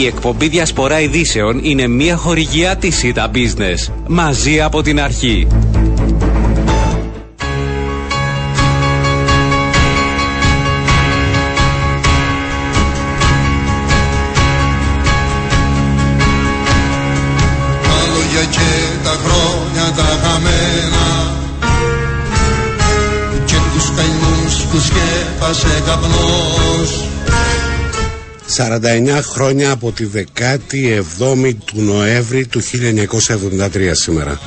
Η εκπομπή Διασπορά Ειδήσεων είναι μια χορηγιά της ΣΥΤΑ Business. Μαζί από την αρχή. και τα 49 χρόνια από τη 17η του Νοέμβρη του 1973 σήμερα.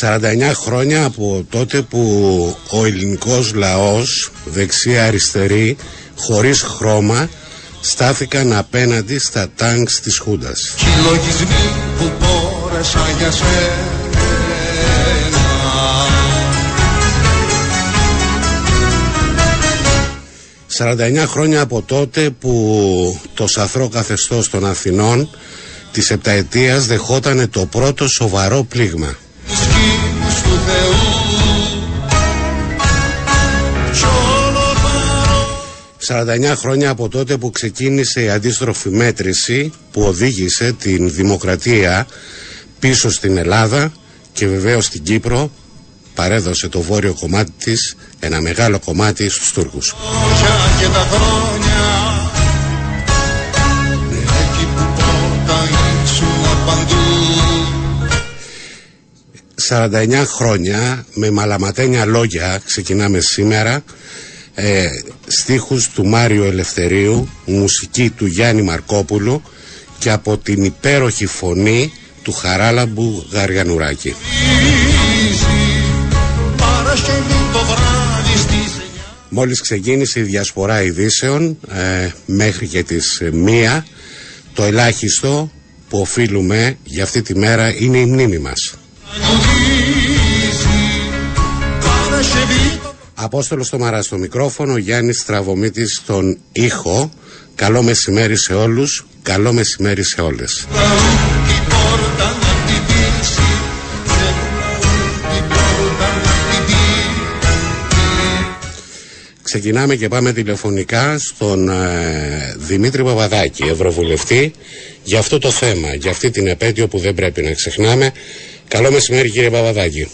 49 χρόνια από τότε που ο ελληνικός λαός δεξιά-αριστερή χωρίς χρώμα στάθηκαν απέναντι στα τάγκς της Χούντας. που για 49 χρόνια από τότε που το σαθρό καθεστώς των Αθηνών της επταετίας δεχότανε το πρώτο σοβαρό πλήγμα. 49 χρόνια από τότε που ξεκίνησε η αντίστροφη μέτρηση που οδήγησε την δημοκρατία πίσω στην Ελλάδα και βεβαίως στην Κύπρο παρέδωσε το βόρειο κομμάτι της ένα μεγάλο κομμάτι στους Τούρκους. 49 χρόνια με μαλαματένια λόγια ξεκινάμε σήμερα ε, στίχους του Μάριο Ελευθερίου μουσική του Γιάννη Μαρκόπουλου και από την υπέροχη φωνή του Χαράλαμπου Γαριανουράκη. Μόλις ξεκίνησε η διασπορά ειδήσεων ε, μέχρι και τις μία το ελάχιστο που οφείλουμε για αυτή τη μέρα είναι η μνήμη μας. Απόστολος στο Μαρά στο μικρόφωνο, Γιάννης Στραβωμίτης στον ήχο. Καλό μεσημέρι σε όλους, καλό μεσημέρι σε όλες. Ξεκινάμε και πάμε τηλεφωνικά στον ε, Δημήτρη Παπαδάκη, Ευρωβουλευτή, για αυτό το θέμα, για αυτή την επέτειο που δεν πρέπει να ξεχνάμε. Καλό μεσημέρι κύριε Παπαδάκη.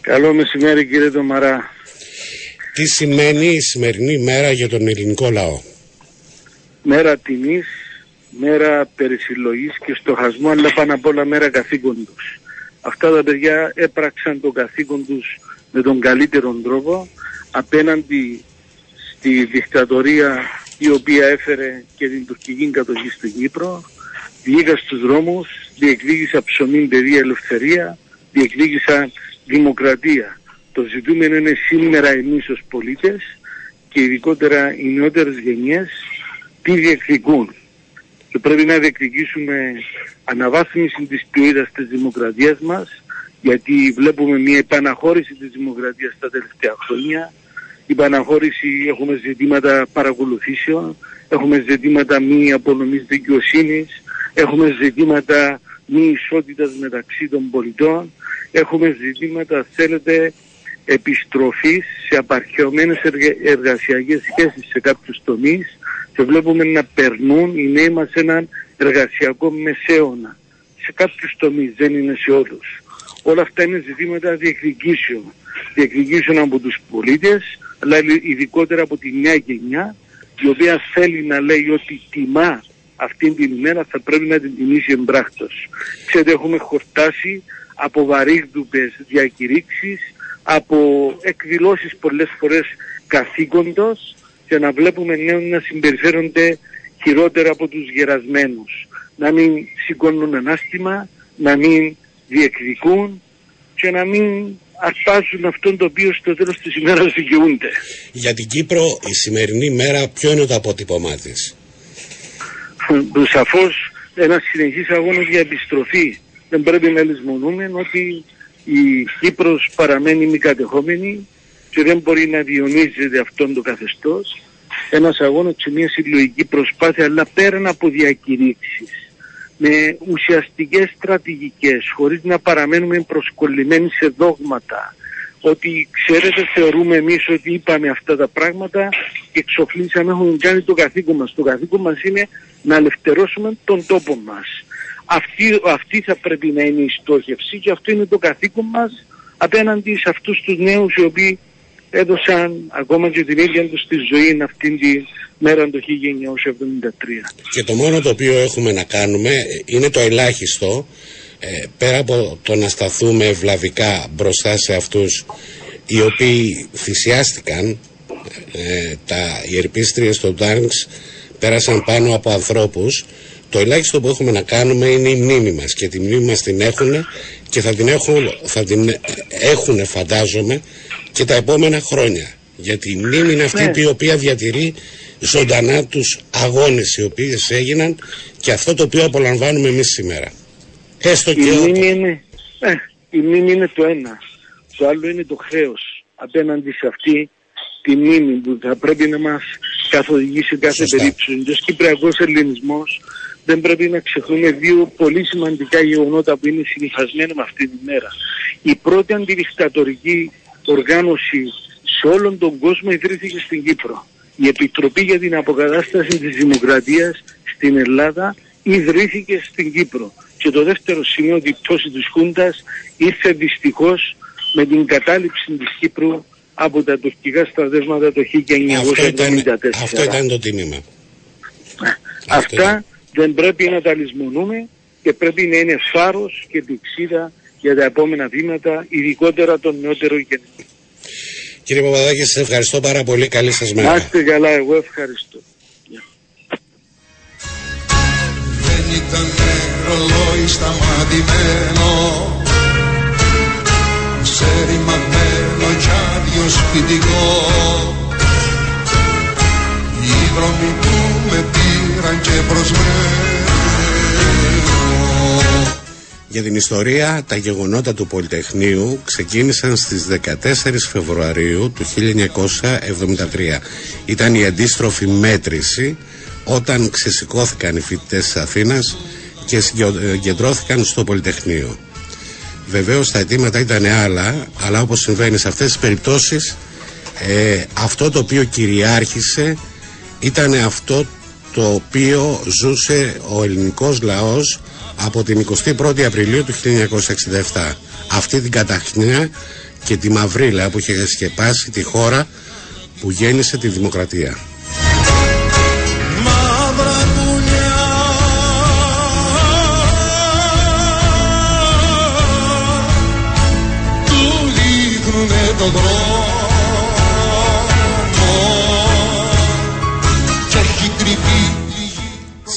Καλό μεσημέρι κύριε Τομαρά. Τι σημαίνει η σημερινή μέρα για τον ελληνικό λαό; Μέρα τιμής, μέρα περισυλλογής και στοχασμού, αλλά πάνω απ' όλα μέρα καθήκοντος. Αυτά τα παιδιά έπραξαν το καθήκον τους με τον καλύτερο τρόπο απέναντι στη δικτατορία η οποία έφερε και την τουρκική κατοχή στην Κύπρο, βγήκα στους δρόμους, διεκδίκησα ψωμί, παιδεία, ελευθερία, διεκδίκησα δημοκρατία. Το ζητούμενο είναι σήμερα εμείς ως πολίτες και ειδικότερα οι νεότερες γενιές τι διεκδικούν. Και πρέπει να διεκδικήσουμε αναβάθμιση της ποιότητας της δημοκρατίας μας γιατί βλέπουμε μια επαναχώρηση της δημοκρατίας τα τελευταία χρόνια. Η επαναχώρηση έχουμε ζητήματα παρακολουθήσεων, έχουμε ζητήματα μη απονομής δικαιοσύνης, έχουμε ζητήματα μη ισότητας μεταξύ των πολιτών, έχουμε ζητήματα, θέλετε, επιστροφής σε απαρχαιωμένες εργασιακές σχέσεις σε κάποιους τομείς και βλέπουμε να περνούν οι νέοι μας έναν εργασιακό μεσαίωνα. Σε κάποιους τομείς, δεν είναι σε όλους. Όλα αυτά είναι ζητήματα διεκδικήσεων. Διεκδικήσεων από τους πολίτες, αλλά ειδικότερα από τη νέα γενιά, η οποία θέλει να λέει ότι τιμά αυτήν την ημέρα θα πρέπει να την τιμήσει εμπράκτος. Ξέρετε έχουμε χορτάσει από βαρύγδουπες διακηρύξεις, από εκδηλώσεις πολλές φορές καθήκοντος και να βλέπουμε νέους να συμπεριφέρονται χειρότερα από τους γερασμένους. Να μην σηκώνουν ανάστημα, να μην διεκδικούν και να μην αρπάζουν αυτόν το οποίο στο τέλος της ημέρας δικαιούνται. Για την Κύπρο η σημερινή μέρα ποιο είναι το αποτύπωμά της; Σαφώς ένας συνεχής αγώνας για επιστροφή. Δεν πρέπει να λησμονούμε ότι η Κύπρος παραμένει μη κατεχόμενη και δεν μπορεί να διονύζεται αυτόν το καθεστώς. Ένας αγώνας και μια συλλογική προσπάθεια αλλά πέραν από διακηρύξεις με ουσιαστικές στρατηγικές χωρίς να παραμένουμε προσκολλημένοι σε δόγματα ότι ξέρετε θεωρούμε εμείς ότι είπαμε αυτά τα πράγματα και εξοφλήσαμε έχουμε κάνει το καθήκον μας. Το καθήκον μας είναι να ελευθερώσουμε τον τόπο μας. Αυτή, αυτή θα πρέπει να είναι η στόχευση και αυτό είναι το καθήκον μας απέναντι σε αυτούς τους νέους οι οποίοι έδωσαν ακόμα και την ίδια τους τη ζωή αυτήν τη μέρα το 1973. Και το μόνο το οποίο έχουμε να κάνουμε είναι το ελάχιστο ε, πέρα από το να σταθούμε ευλαβικά μπροστά σε αυτούς οι οποίοι θυσιάστηκαν ε, τα, οι ερπίστριες των τάγκς πέρασαν πάνω από ανθρώπους το ελάχιστο που έχουμε να κάνουμε είναι η μνήμη μας και τη μνήμη μας την έχουν και θα την έχουν, θα την έχουν φαντάζομαι και τα επόμενα χρόνια γιατί η μνήμη είναι αυτή ναι. η οποία διατηρεί ζωντανά τους αγώνες οι οποίες έγιναν και αυτό το οποίο απολαμβάνουμε εμείς σήμερα. Έστω και η μνήμη είναι, ε, η μνήμη είναι το ένα. Το άλλο είναι το χρέος απέναντι σε αυτή τη μνήμη που θα πρέπει να μας καθοδηγήσει κάθε περίπτωση. Ο Κυπριακός Ελληνισμός δεν πρέπει να ξεχνούμε δύο πολύ σημαντικά γεγονότα που είναι συνηθισμένα με αυτή τη μέρα. Η πρώτη αντιδικτατορική οργάνωση σε όλον τον κόσμο ιδρύθηκε στην Κύπρο. Η Επιτροπή για την Αποκατάσταση της Δημοκρατίας στην Ελλάδα ιδρύθηκε στην Κύπρο. Και το δεύτερο σημείο, ότι η πτώση της Χούντας ήρθε δυστυχώς με την κατάληψη της Κύπρου από τα τουρκικά στρατεύματα το 1974. Αυτό ήταν, το τίμημα. Αυτά δεν πρέπει να τα λησμονούμε και πρέπει να είναι φάρος και πηξίδα για τα επόμενα βήματα, ειδικότερα των νεότερων γενικών. Κύριε Παπαδάκη, σας ευχαριστώ πάρα πολύ. Καλή σας μέρα. Να είστε καλά, εγώ ευχαριστώ. Δεν ήταν ρολόι σταματημένο Σε ρημαγμένο κι άδειο σπιτικό Οι δρόμοι που με πήραν και προσμένω για την ιστορία, τα γεγονότα του Πολυτεχνείου ξεκίνησαν στις 14 Φεβρουαρίου του 1973. Ήταν η αντίστροφη μέτρηση όταν ξεσηκώθηκαν οι φοιτητές της Αθήνας και συγκεντρώθηκαν στο Πολυτεχνείο. Βεβαίως τα αιτήματα ήταν άλλα, αλλά όπως συμβαίνει σε αυτές τις περιπτώσεις, ε, αυτό το οποίο κυριάρχησε ήταν αυτό το οποίο ζούσε ο ελληνικός λαός από την 21η Απριλίου του 1967. Αυτή την καταχνία και τη μαυρίλα που είχε σκεπάσει τη χώρα που γέννησε τη δημοκρατία. του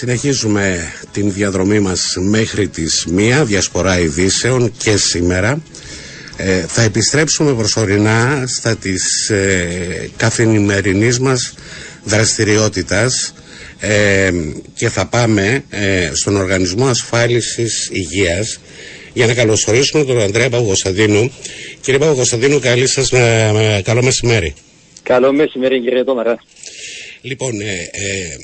Συνεχίζουμε την διαδρομή μας μέχρι τις μία διασπορά ειδήσεων και σήμερα. Ε, θα επιστρέψουμε προσωρινά στα της ε, καθημερινής μας δραστηριότητας ε, και θα πάμε ε, στον Οργανισμό Ασφάλισης Υγείας για να καλωσορίσουμε τον Ανδρέα Παγκοσταντίνου. Κύριε Παγκοσταντίνου, καλή σας, καλό μεσημέρι. Καλό μεσημέρι κύριε Τόμαρα. Λοιπόν, ε, ε,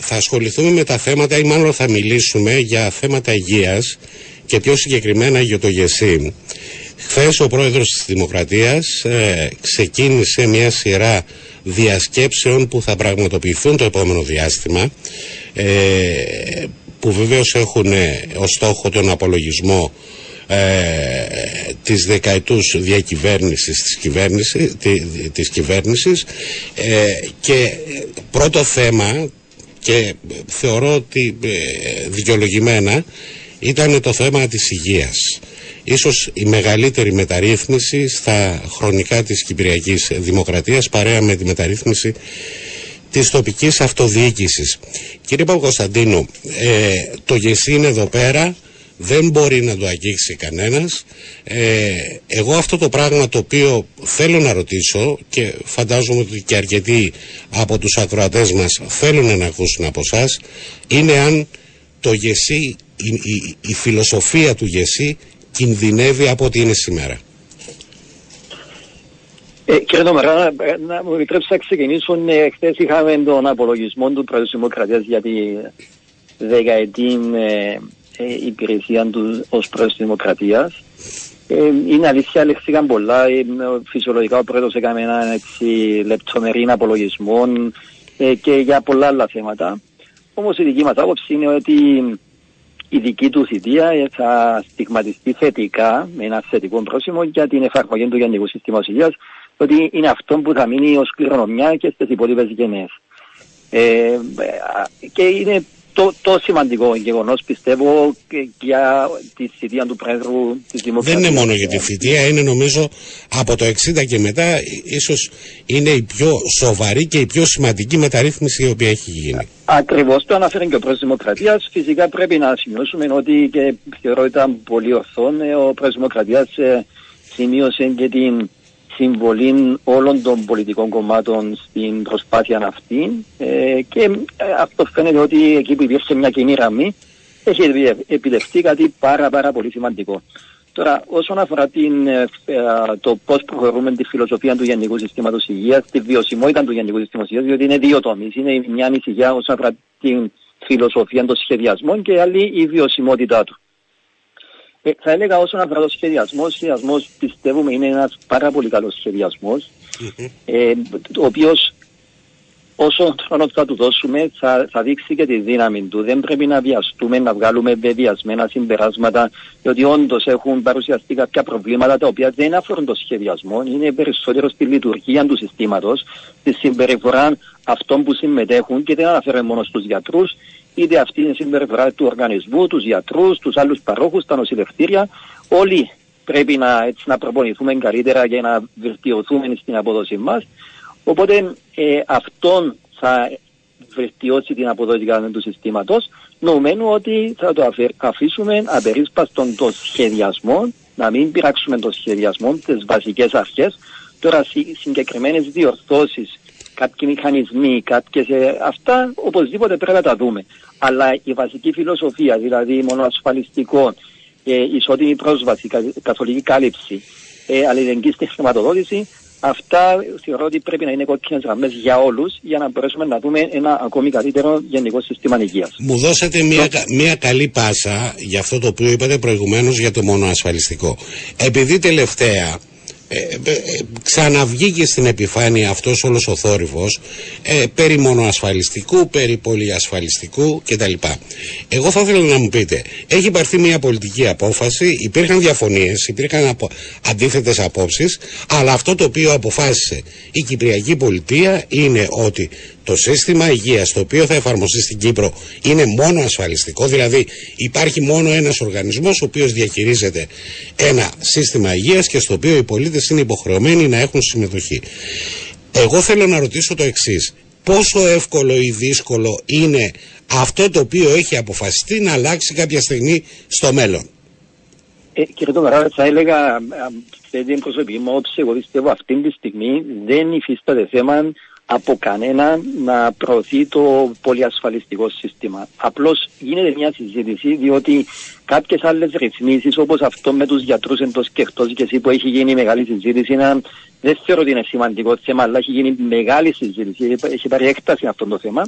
θα ασχοληθούμε με τα θέματα ή μάλλον θα μιλήσουμε για θέματα υγείας και πιο συγκεκριμένα για το ΓΕΣΥ. Χθες ο πρόεδρος της Δημοκρατίας ε, ξεκίνησε μια σειρά διασκέψεων που θα πραγματοποιηθούν το επόμενο διάστημα ε, που βεβαίως έχουν ως στόχο τον απολογισμό ε, της δεκαετούς διακυβέρνησης της κυβέρνησης, της κυβέρνησης ε, και πρώτο θέμα και θεωρώ ότι ε, δικαιολογημένα ήταν το θέμα της υγείας. Ίσως η μεγαλύτερη μεταρρύθμιση στα χρονικά της Κυπριακής Δημοκρατίας παρέα με τη μεταρρύθμιση της τοπικής αυτοδιοίκησης. Κύριε Παπακοσταντίνου, ε, το ΓΕΣΥ είναι εδώ πέρα δεν μπορεί να το αγγίξει κανένας. Ε, εγώ αυτό το πράγμα το οποίο θέλω να ρωτήσω και φαντάζομαι ότι και αρκετοί από τους ακροατές μας θέλουν να ακούσουν από εσά, είναι αν το γεσί, η, η, φιλοσοφία του γεσί κινδυνεύει από ό,τι είναι σήμερα. Ε, κύριε Νομερά, να μου επιτρέψετε να ξεκινήσω. Ε, Χθες είχαμε τον απολογισμό του Πρόεδρου Δημοκρατίας για τη δεκαετή ε, ε, υπηρεσία τους ως προς της δημοκρατίας Ε, είναι αλήθεια, λεχθήκαν πολλά. Ε, φυσιολογικά ο πρόεδρος έκαμε ένα έτσι, λεπτομερή απολογισμό ε, και για πολλά άλλα θέματα. Όμως η δική μας άποψη είναι ότι η δική τους θητεία ε, θα στιγματιστεί θετικά με ένα θετικό πρόσημο για την εφαρμογή του Γενικού Συστήματος Υγείας ότι είναι αυτό που θα μείνει ως κληρονομιά και στις υπόλοιπες γενναίες. Ε, και είναι το, το σημαντικό γεγονός πιστεύω και για τη θητεία του Πρόεδρου της Δημοκρατίας. Δεν είναι μόνο για τη θητεία, είναι νομίζω από το 60 και μετά ίσως είναι η πιο σοβαρή και η πιο σημαντική μεταρρύθμιση η οποία έχει γίνει. Ακριβώς το αναφέρει και ο Πρόεδρος Δημοκρατίας. Φυσικά πρέπει να σημειώσουμε ότι και θεωρώ ήταν πολύ ορθόν ε, ο Πρόεδρος Δημοκρατίας ε, σημείωσε και την συμβολή όλων των πολιτικών κομμάτων στην προσπάθεια αυτή ε, και ε, αυτό φαίνεται ότι εκεί που υπήρξε μια κοινή γραμμή έχει επιτευχθεί κάτι πάρα πάρα πολύ σημαντικό. Τώρα, όσον αφορά την, ε, το πώς προχωρούμε τη φιλοσοφία του Γενικού Συστήματος Υγείας, τη βιωσιμότητα του Γενικού Συστήματος Υγείας, διότι είναι δύο τομείς. Είναι μια ανησυχία όσον αφορά την φιλοσοφία των σχεδιασμών και άλλη η βιωσιμότητά του. Ε, θα έλεγα όσον αφορά το σχεδιασμό, ο σχεδιασμό πιστεύουμε είναι ένας πάρα πολύ καλός σχεδιασμό, ε, ο οποίος όσο χρόνο θα του δώσουμε θα, θα δείξει και τη δύναμη του. Δεν πρέπει να βιαστούμε να βγάλουμε βεβαιασμένα συμπεράσματα, διότι όντως έχουν παρουσιαστεί κάποια προβλήματα τα οποία δεν αφορούν το σχεδιασμό, είναι περισσότερο στη λειτουργία του συστήματος, στη συμπεριφορά αυτών που συμμετέχουν και δεν αναφέρομαι μόνο στους γιατρούς, είτε αυτή είναι η συμπεριφορά του οργανισμού, τους γιατρούς, τους άλλους παρόχους, τα νοσηλευτήρια. Όλοι πρέπει να, έτσι, να προπονηθούμε καλύτερα για να βελτιωθούμε στην απόδοση μας. Οπότε ε, αυτόν θα βελτιώσει την αποδοτικότητα του συστήματος, νομένου ότι θα το αφήσουμε απερίσπαστον το σχεδιασμό, να μην πειράξουμε το σχεδιασμό, τις βασικές αρχές. Τώρα συγκεκριμένες διορθώσεις κάποιοι μηχανισμοί, κάποιες, ε, αυτά οπωσδήποτε πρέπει να τα δούμε. Αλλά η βασική φιλοσοφία, δηλαδή μόνο ασφαλιστικό, ε, ισότιμη πρόσβαση, καθολική κάλυψη, ε, αλληλεγγύη στη χρηματοδότηση, αυτά θεωρώ ότι πρέπει να είναι κόκκινες γραμμές για όλους για να μπορέσουμε να δούμε ένα ακόμη καλύτερο γενικό σύστημα υγείας. Μου δώσατε μια, μια καλή πάσα για αυτό το οποίο είπατε προηγουμένως για το μόνο ασφαλιστικό. Επειδή τελευταία ε, ε, ε, ξαναβγήκε στην επιφάνεια αυτός όλος ο θόρυβος ε, περί μονοασφαλιστικού, περί πολυασφαλιστικού κτλ. Εγώ θα ήθελα να μου πείτε, έχει υπαρθεί μια πολιτική απόφαση, υπήρχαν διαφωνίες, υπήρχαν απο, αντίθετες απόψεις, αλλά αυτό το οποίο αποφάσισε η Κυπριακή Πολιτεία είναι ότι το σύστημα υγείας το οποίο θα εφαρμοστεί στην Κύπρο είναι μόνο ασφαλιστικό, δηλαδή υπάρχει μόνο ένας οργανισμός ο οποίος διαχειρίζεται ένα σύστημα υγείας και στο οποίο οι πολίτες είναι υποχρεωμένοι να έχουν συμμετοχή. Εγώ θέλω να ρωτήσω το εξής. Πόσο εύκολο ή δύσκολο είναι αυτό το οποίο έχει αποφασιστεί να αλλάξει κάποια στιγμή στο μέλλον; Ε, κύριε Τωμαρά, θα έλεγα, σε την προσωπική μου εγώ πιστεύω αυτή τη στιγμή δεν υφίσταται θέμα από κανένα να προωθεί το πολυασφαλιστικό σύστημα. Απλώς γίνεται μια συζήτηση διότι κάποιες άλλες ρυθμίσεις όπως αυτό με τους γιατρούς εντός και εκτός και εσύ που έχει γίνει μεγάλη συζήτηση είναι, δεν θεωρώ ότι είναι σημαντικό θέμα αλλά έχει γίνει μεγάλη συζήτηση, έχει πάρει έκταση αυτό το θέμα.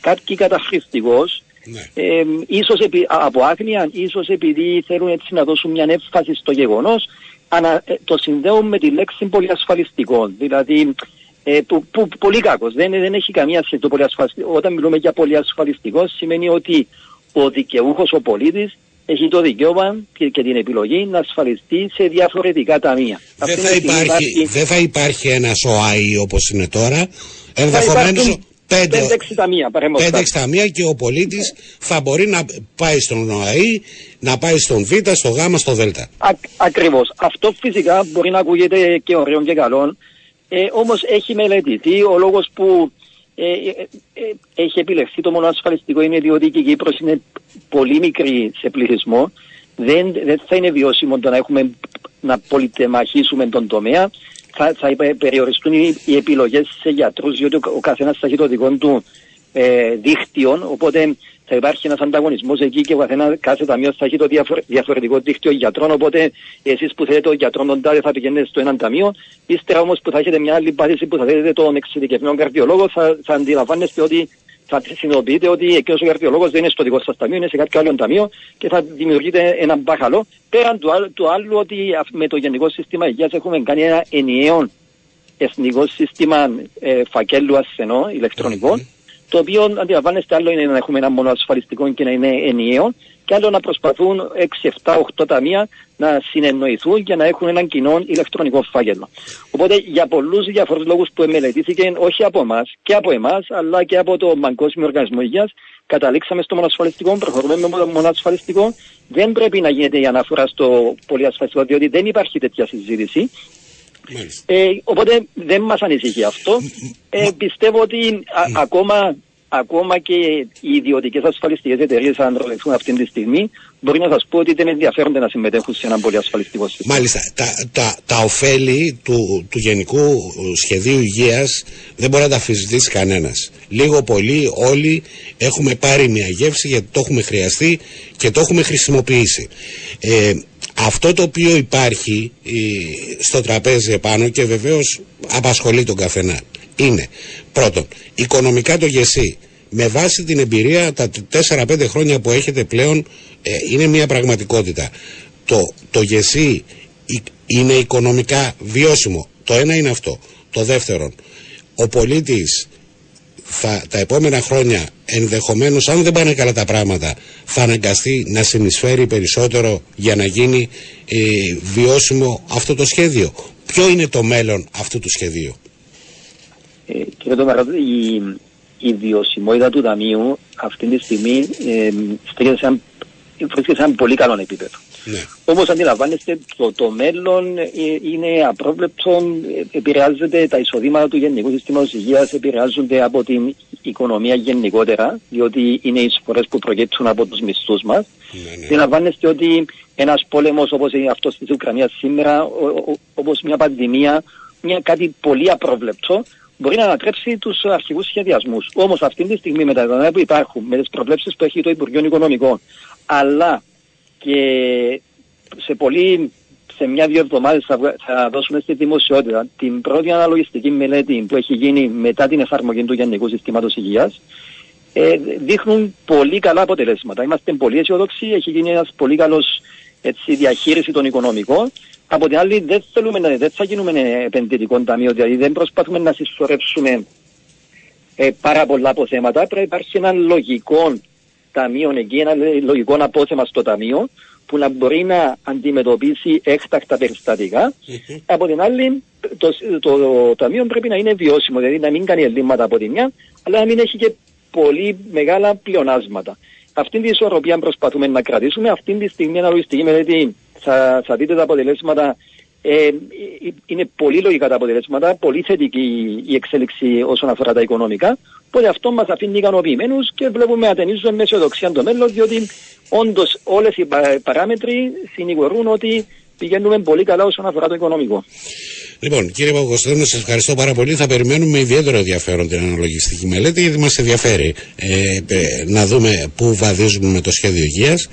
Κάποιοι καταχρηστικώς ναι. Ε, ίσως επί, από άγνοια, ίσως επειδή θέλουν έτσι να δώσουν μια έμφαση στο γεγονός, ανα, ε, το συνδέουν με τη λέξη πολυασφαλιστικό. Δηλαδή, ε, που, που, πολύ κακός. Δεν, δεν έχει καμία σχέση το πολυασφαλιστικό. Όταν μιλούμε για πολυασφαλιστικό σημαίνει ότι ο δικαιούχος, ο πολίτης, έχει το δικαίωμα και, και την επιλογή να ασφαλιστεί σε διαφορετικά ταμεία. Δεν θα, υπάρχει, δεν θα υπάρχει ένας ΟΑΗ όπως είναι τώρα. Ενδεχομένως 5-6 ταμεία, 5-6 ταμεία και ο πολίτης θα μπορεί να πάει στον ΟΑΗ, να πάει στον Β, στο Γ, στο Δ. Ακριβώς. Αυτό φυσικά μπορεί να ακούγεται και ωραίο και καλό. Ε, όμως έχει μελετηθεί ο λόγος που ε, ε, ε, έχει επιλεχθεί το μόνο ασφαλιστικό είναι διότι και η Κύπρος είναι πολύ μικρή σε πληθυσμό. Δεν, δεν θα είναι βιώσιμο το να έχουμε να πολυτεμαχίσουμε τον τομέα. Θα, θα περιοριστούν οι, οι επιλογές σε γιατρούς διότι ο, ο καθένας θα έχει το δικό του ε, δίκτυων, οπότε θα υπάρχει ένας ανταγωνισμός εκεί και ο καθένας κάθε ταμείο θα έχει το διαφορετικό δίκτυο γιατρών. Οπότε εσείς που θέλετε τον γιατρός τον τάδε θα πηγαίνετε στο ένα ταμείο. Ύστερα όμως που θα έχετε μια άλλη πάθηση που θα θέλετε τον εξειδικευμένο καρδιολόγο, θα, θα αντιλαμβάνεστε ότι θα συνειδητοποιείτε ότι εκείνος ο καρδιολόγος δεν είναι στο δικό σας ταμείο, είναι σε κάποιο άλλο ταμείο και θα δημιουργείτε ένα μπάχαλο. Πέραν του, άλλου, του άλλου ότι με το Γενικό Σύστημα Υγείας έχουμε κάνει ένα ενιαίο εθνικό σύστημα ε, φακέλου ασθενών ηλεκτρονικών το οποίο αντιλαμβάνεστε άλλο είναι να έχουμε ένα μόνο ασφαλιστικό και να είναι ενιαίο και άλλο να προσπαθούν 6, 7, 8 ταμεία να συνεννοηθούν και να έχουν έναν κοινό ηλεκτρονικό φάκελο. Οπότε για πολλούς διαφορετικού λόγους που μελετήθηκε όχι από εμάς και από εμάς, αλλά και από το Παγκόσμιο Οργανισμό Υγείας, καταλήξαμε στο μονασφαλιστικό, προχωρούμε με το μονασφαλιστικό. Δεν πρέπει να γίνεται η αναφορά στο πολυασφαλιστικό, διότι δεν υπάρχει τέτοια συζήτηση. Ε, οπότε δεν μας ανησυχεί αυτό. Ε, πιστεύω ότι ακόμα, ακόμα και οι ιδιωτικές ασφαλιστικές εταιρείες αν ρωτηθούν αυτή τη στιγμή μπορεί να σας πω ότι δεν ενδιαφέρονται να συμμετέχουν σε ένα πολύ ασφαλιστικό σύστημα. Μάλιστα. Τα, τα, τα ωφέλη του, του Γενικού Σχεδίου Υγείας δεν μπορεί να τα αφισβητήσει κανένας. Λίγο πολύ όλοι έχουμε πάρει μια γεύση γιατί το έχουμε χρειαστεί και το έχουμε χρησιμοποιήσει. Ε, αυτό το οποίο υπάρχει στο τραπέζι επάνω και βεβαίως απασχολεί τον καθένα είναι πρώτον οικονομικά το γεσί με βάση την εμπειρία τα 4-5 χρόνια που έχετε πλέον ε, είναι μια πραγματικότητα. Το, το γεσί είναι οικονομικά βιώσιμο. Το ένα είναι αυτό. Το δεύτερον ο πολίτης θα, τα επόμενα χρόνια ενδεχομένως αν δεν πάνε καλά τα πράγματα θα αναγκαστεί να συνεισφέρει περισσότερο για να γίνει ε, βιώσιμο αυτό το σχέδιο. Ποιο είναι το μέλλον αυτού του σχεδίου; Ε, κύριε Τόμαρα, η, η βιωσιμότητα του Ταμείου αυτή τη στιγμή ε, βρίσκεται σε ένα πολύ καλό επίπεδο. Ναι. Όμως αντιλαμβάνεστε το, το μέλλον ε, είναι απρόβλεπτο, ε, επηρεάζεται τα εισοδήματα του Γενικού Συστήματος Υγείας, επηρεάζονται από την οικονομία γενικότερα, διότι είναι οι εισφορές που προκύπτουν από τους μισθούς μας. Ναι, ναι. Αντιλαμβάνεστε ότι ένας πόλεμος όπως αυτός της Ουκρανίας σήμερα, όπως μια πανδημία, μια, κάτι πολύ απρόβλεπτο, μπορεί να ανατρέψει τους αρχηγούς σχεδιασμούς. Όμως αυτή τη στιγμή με τα δεδομένα που υπάρχουν, με τις προβλέψεις που έχει το Υπουργείο Οικονομικών, αλλά και σε πολύ σε μια-δύο εβδομάδες θα, θα δώσουμε στη δημοσιότητα την πρώτη αναλογιστική μελέτη που έχει γίνει μετά την εφαρμογή του Γενικού Συστήματος Υγείας. Ε, δείχνουν πολύ καλά αποτελέσματα. Είμαστε πολύ αισιοδόξοι, έχει γίνει ένας πολύ καλός διαχείριση των οικονομικών. Από την άλλη, δεν, θέλουμε, δεν θα γίνουμε επενδυτικό ταμείο, δηλαδή δεν προσπαθούμε να συσσωρεύσουμε ε, πάρα πολλά αποθέματα. Πρέπει να υπάρχει ένα λογικό ταμείο εκεί, ένα λογικό απόθεμα στο ταμείο που να μπορεί να αντιμετωπίσει έκτακτα περιστατικά. Mm-hmm. Από την άλλη, το, το, το, ταμείο πρέπει να είναι βιώσιμο, δηλαδή να μην κάνει ελλείμματα από τη μια, αλλά να μην έχει και πολύ μεγάλα πλεονάσματα. Αυτή την ισορροπία προσπαθούμε να κρατήσουμε. Αυτή τη στιγμή, αναλογιστική μελέτη, θα, θα δείτε τα αποτελέσματα ε, είναι πολύ λογικά τα αποτελέσματα, πολύ θετική η εξέλιξη όσον αφορά τα οικονομικά. Οπότε αυτό μας αφήνει ικανοποιημένους και βλέπουμε ατενίζουμε με αισιοδοξία το μέλλον, διότι όντως όλες οι παράμετροι συνηγορούν ότι πηγαίνουμε πολύ καλά όσον αφορά το οικονομικό. Λοιπόν, κύριε Παγκοστόνη, σας ευχαριστώ πάρα πολύ. Θα περιμένουμε με ιδιαίτερο ενδιαφέρον την αναλογιστική μελέτη, γιατί μας ενδιαφέρει ε, ε, να δούμε πού βαδίζουμε με το σχέδιο υγείας.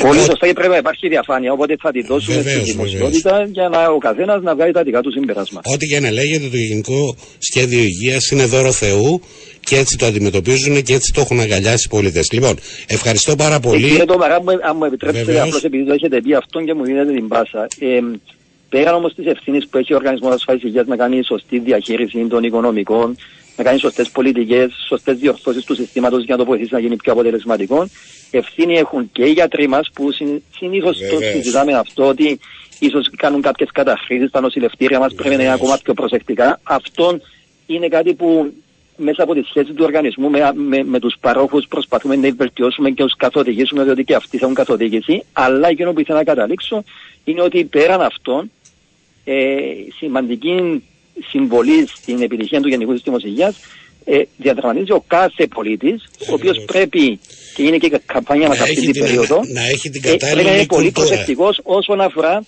Πολύ ε, σωστά και πρέπει να υπάρχει διαφάνεια, οπότε θα τη δώσουμε βεβαίως, στη δημοσιότητα για να ο καθένας να βγάλει τα δικά του συμπεράσματα. Ό,τι και να λέγεται, το Γενικό Σχέδιο Υγείας είναι δώρο Θεού και έτσι το αντιμετωπίζουν και έτσι το έχουν αγκαλιάσει οι πολίτες. Λοιπόν, ευχαριστώ πάρα πολύ. κύριε Τόμαρα, αν μου επιτρέψετε, απλώς επειδή το έχετε πει αυτό και μου δίνετε την πάσα. Ε, Πέραν όμως της ευθύνης που έχει ο Οργανισμός Ασφάλειας Υγείας να κάνει σωστή διαχείριση των οικονομικών, να κάνει σωστές πολιτικές, σωστές διορθώσεις του συστήματος για να το βοηθήσει να γίνει πιο αποτελεσματικό, ευθύνη έχουν και οι γιατροί μας που συνήθως το συζητάμε αυτό ότι ίσως κάνουν κάποιες καταχρήσεις στα νοσηλευτήρια μας, πρέπει να είναι ακόμα πιο προσεκτικά. Αυτό είναι κάτι που μέσα από τη σχέση του οργανισμού με, με, με τους παρόχους προσπαθούμε να βελτιώσουμε και τους καθοδηγήσουμε, διότι και αυτοί θέλουν καθοδήγηση. Αλλά εκείνο που ήθελα να καταλήξω είναι ότι πέραν αυτών ε, σημαντική συμβολή στην επιτυχία του Γενικού Συστήματος Υγείας ε, διαδραματίζει ο κάθε πολίτης, ο οποίος πρέπει και είναι και η καμπάνια μας αυτή την περίοδο. Να, έχει την κατάλληλη ε, πρέπει να είναι πολύ προσεκτικός όσον αφορά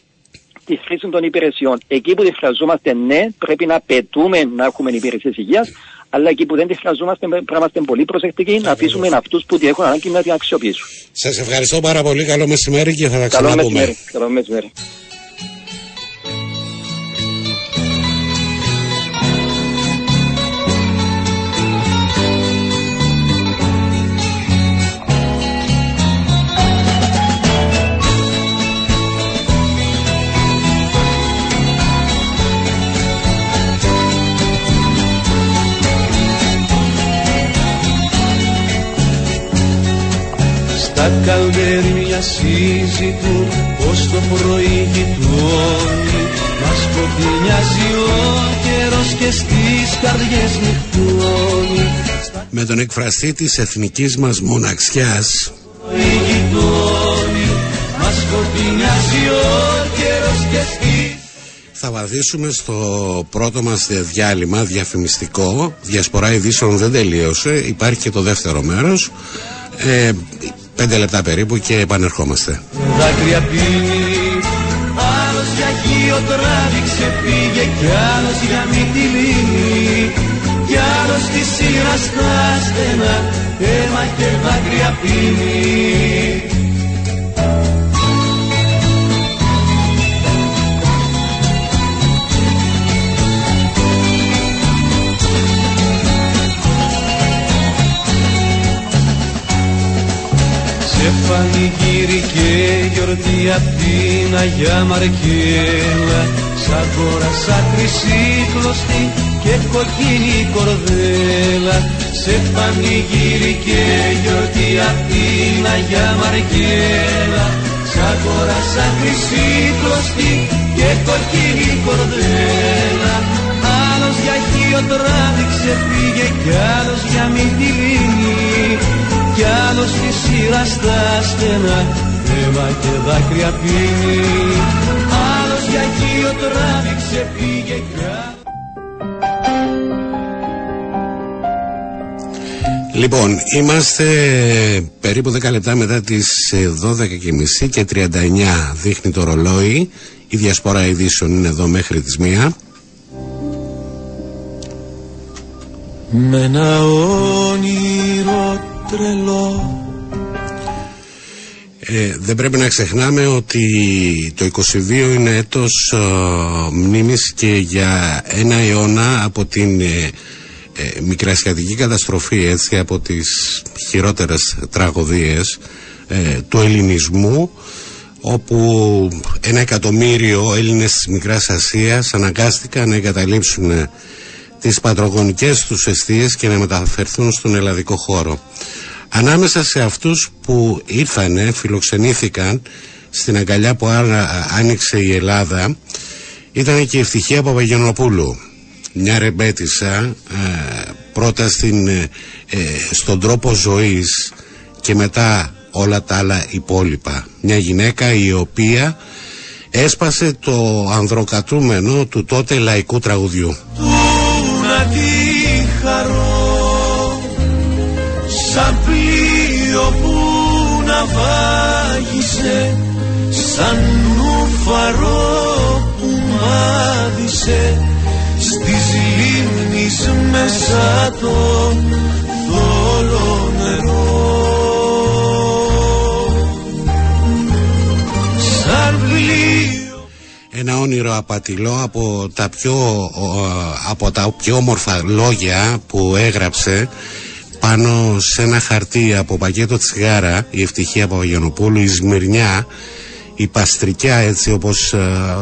τη χρήση των υπηρεσιών. Εκεί που τη χρειαζόμαστε, ναι, πρέπει να πετούμε να έχουμε υπηρεσίες υγείας, αλλά εκεί που δεν τη χρειαζόμαστε πρέπει να είμαστε πολύ προσεκτικοί, να αφήσουμε αυτούς που τη έχουν ανάγκη να την αξιοποιήσουν. Σας ευχαριστώ πάρα πολύ. Καλό μεσημέρι και θα τα Καλό ξαναπούμε. μεσημέρι. Καλό μεσημέρι. Καλδέρια συζητούν πως το πρωί γειτόνι Μας σκοτεινιάζει ο καιρός και στις καρδιές νυχτώνει Στα Με τον εκφραστή της εθνικής μας μοναξιάς πρωί γειτόνι Μας σκοτεινιάζει ο καιρός και στις θα βαδίσουμε στο πρώτο μας διάλειμμα διαφημιστικό. Διασπορά ειδήσεων δεν τελείωσε. Υπάρχει και το δεύτερο μέρος. Ε, πέντε λεπτά περίπου και επανερχόμαστε. δάκρυα πίνει Άλλος για γιο τράβηξε πήγε κι άλλος για μυτιλίνη κι άλλος στη σειρά στα στενά αίμα και δάκρυα πίνει Σε πανηγύρι και γιορτή απ' την Αγιά Μαρκέλα. Σ' αγόρασα χρυσή κλωστή και κοκκίνη κορδέλα. Σε πανηγύρι και γιορτή απ' την Αγιά Μαρκέλα. Σ' αγόρασα χρυσή κλωστή και κοκκίνη κορδέλα. Άλλος για χείο τράβηξε πήγε κι άλλος για μυτιλίνη κι άλλος στη σειρά στα στενά αίμα και δάκρυα πίνει άλλος για χείο τράβηξε πήγε κι άλλος Λοιπόν, είμαστε περίπου 10 λεπτά μετά τις ε, 12.30 και 39 δείχνει το ρολόι. Η διασπορά ειδήσεων είναι εδώ μέχρι τις 1. Με ένα όνειρο τρελό. Ε, δεν πρέπει να ξεχνάμε ότι το 22 είναι έτος ε, μνήμης και για ένα αιώνα από την ε, ε, μικρασιατική καταστροφή έτσι από τις χειρότερες τραγωδίες ε, του ελληνισμού όπου ένα εκατομμύριο Έλληνες της Μικράς Ασίας αναγκάστηκαν να εγκαταλείψουν ε, τις πατρογονικές τους αιστείες και να μεταφερθούν στον ελλαδικό χώρο. Ανάμεσα σε αυτούς που ήρθανε, φιλοξενήθηκαν στην αγκαλιά που άρα- άνοιξε η Ελλάδα ήταν και η Ευτυχία Παπαγενοπούλου μια ρεμπέτησα ε, πρώτα στην, ε, ε, στον τρόπο ζωής και μετά όλα τα άλλα υπόλοιπα. Μια γυναίκα η οποία έσπασε το ανδροκατούμενο του τότε λαϊκού τραγουδιού. Του να τη χαρώ σαν πλοίο που να βάγισε σαν νουφαρό που μάδισε στις λίμνης μέσα το θόλο νερό. Σαν πλοίο ένα όνειρο απατηλό από τα πιο, ο, από τα πιο όμορφα λόγια που έγραψε πάνω σε ένα χαρτί από πακέτο τσιγάρα η Ευτυχία Παπαγιανοπούλου η Σμυρνιά η Παστρικιά έτσι όπως ε,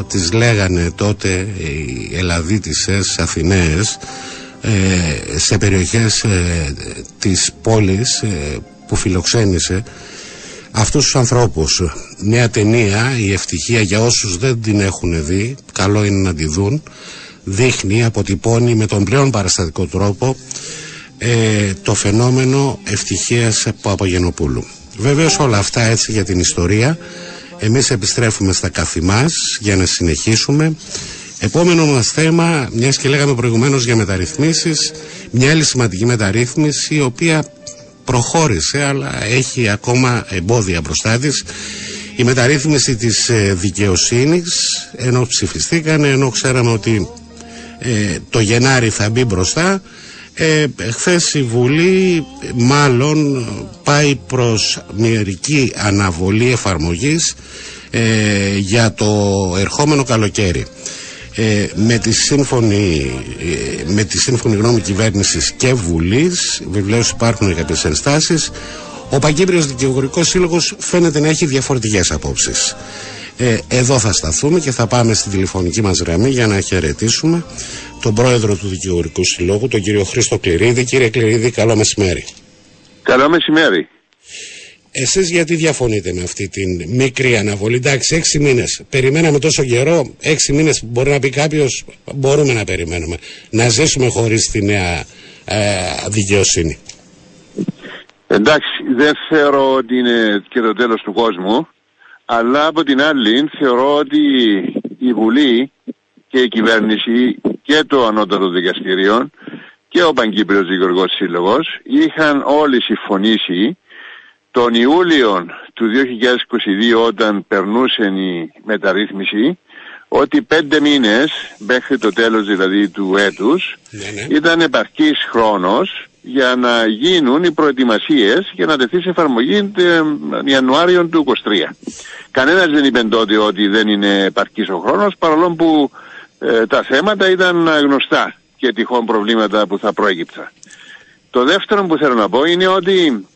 τις λέγανε τότε οι Ελλαδίτισσες Αθηναίες ε, σε περιοχές ε, της πόλης ε, που φιλοξένησε αυτούς τους ανθρώπους μια ταινία η ευτυχία για όσους δεν την έχουν δει καλό είναι να τη δουν δείχνει, αποτυπώνει με τον πλέον παραστατικό τρόπο ε, το φαινόμενο ευτυχίας Παπαγενοπούλου. Βεβαίως όλα αυτά έτσι για την ιστορία. Εμείς επιστρέφουμε στα καθη μας για να συνεχίσουμε. Επόμενο μας θέμα μιας και λέγαμε προηγουμένως για μεταρρυθμίσεις μια άλλη σημαντική μεταρρύθμιση η οποία προχώρησε αλλά έχει ακόμα εμπόδια μπροστά της η μεταρρύθμιση της ε, δικαιοσύνης ενώ ψηφιστήκανε ενώ ξέραμε ότι ε, το Γενάρη θα μπει μπροστά Ε, Χθες η Βουλή μάλλον πάει προς μερική αναβολή εφαρμογής ε, για το ερχόμενο καλοκαίρι. Ε, με, τη σύμφωνη, ε, με τη σύμφωνη γνώμη κυβέρνησης και Βουλής βεβαίως υπάρχουν κάποιες ενστάσεις ο Παγκύπριος Δικηγορικός Σύλλογος φαίνεται να έχει διαφορετικές απόψεις ε, εδώ θα σταθούμε και θα πάμε στη τηλεφωνική μας γραμμή για να χαιρετήσουμε τον πρόεδρο του Δικηγορικού Συλλόγου, τον κύριο Χρήστο Κληρίδη. Κύριε Κληρίδη, καλό μεσημέρι. Καλό μεσημέρι. Εσείς γιατί διαφωνείτε με αυτή την μικρή αναβολή; Εντάξει, έξι μήνες. Περιμέναμε τόσο καιρό. Έξι μήνες μπορεί να πει κάποιος, μπορούμε να περιμένουμε. Να ζήσουμε χωρίς τη νέα ε, δικαιοσύνη. Εντάξει, δεν θεωρώ ότι είναι και το τέλος του κόσμου. Αλλά από την άλλη θεωρώ ότι η Βουλή και η κυβέρνηση και το ανώτατο δικαστήριο και ο Παγκύπριος Δικηγορικός Σύλλογος είχαν όλοι συμφωνήσει τον Ιούλιο του 2022 όταν περνούσε η μεταρρύθμιση ότι πέντε μήνες μέχρι το τέλος δηλαδή του έτους Ναι, ναι. ήταν επαρκής χρόνος για να γίνουν οι προετοιμασίες για να τεθεί σε εφαρμογή ε, Ιανουάριο του 23. Κανένας δεν είπε τότε ότι δεν είναι επαρκής ο χρόνος παρόλο που ε, τα θέματα ήταν γνωστά και τυχόν προβλήματα που θα προέκυψαν. Το δεύτερο που θέλω να πω είναι ότι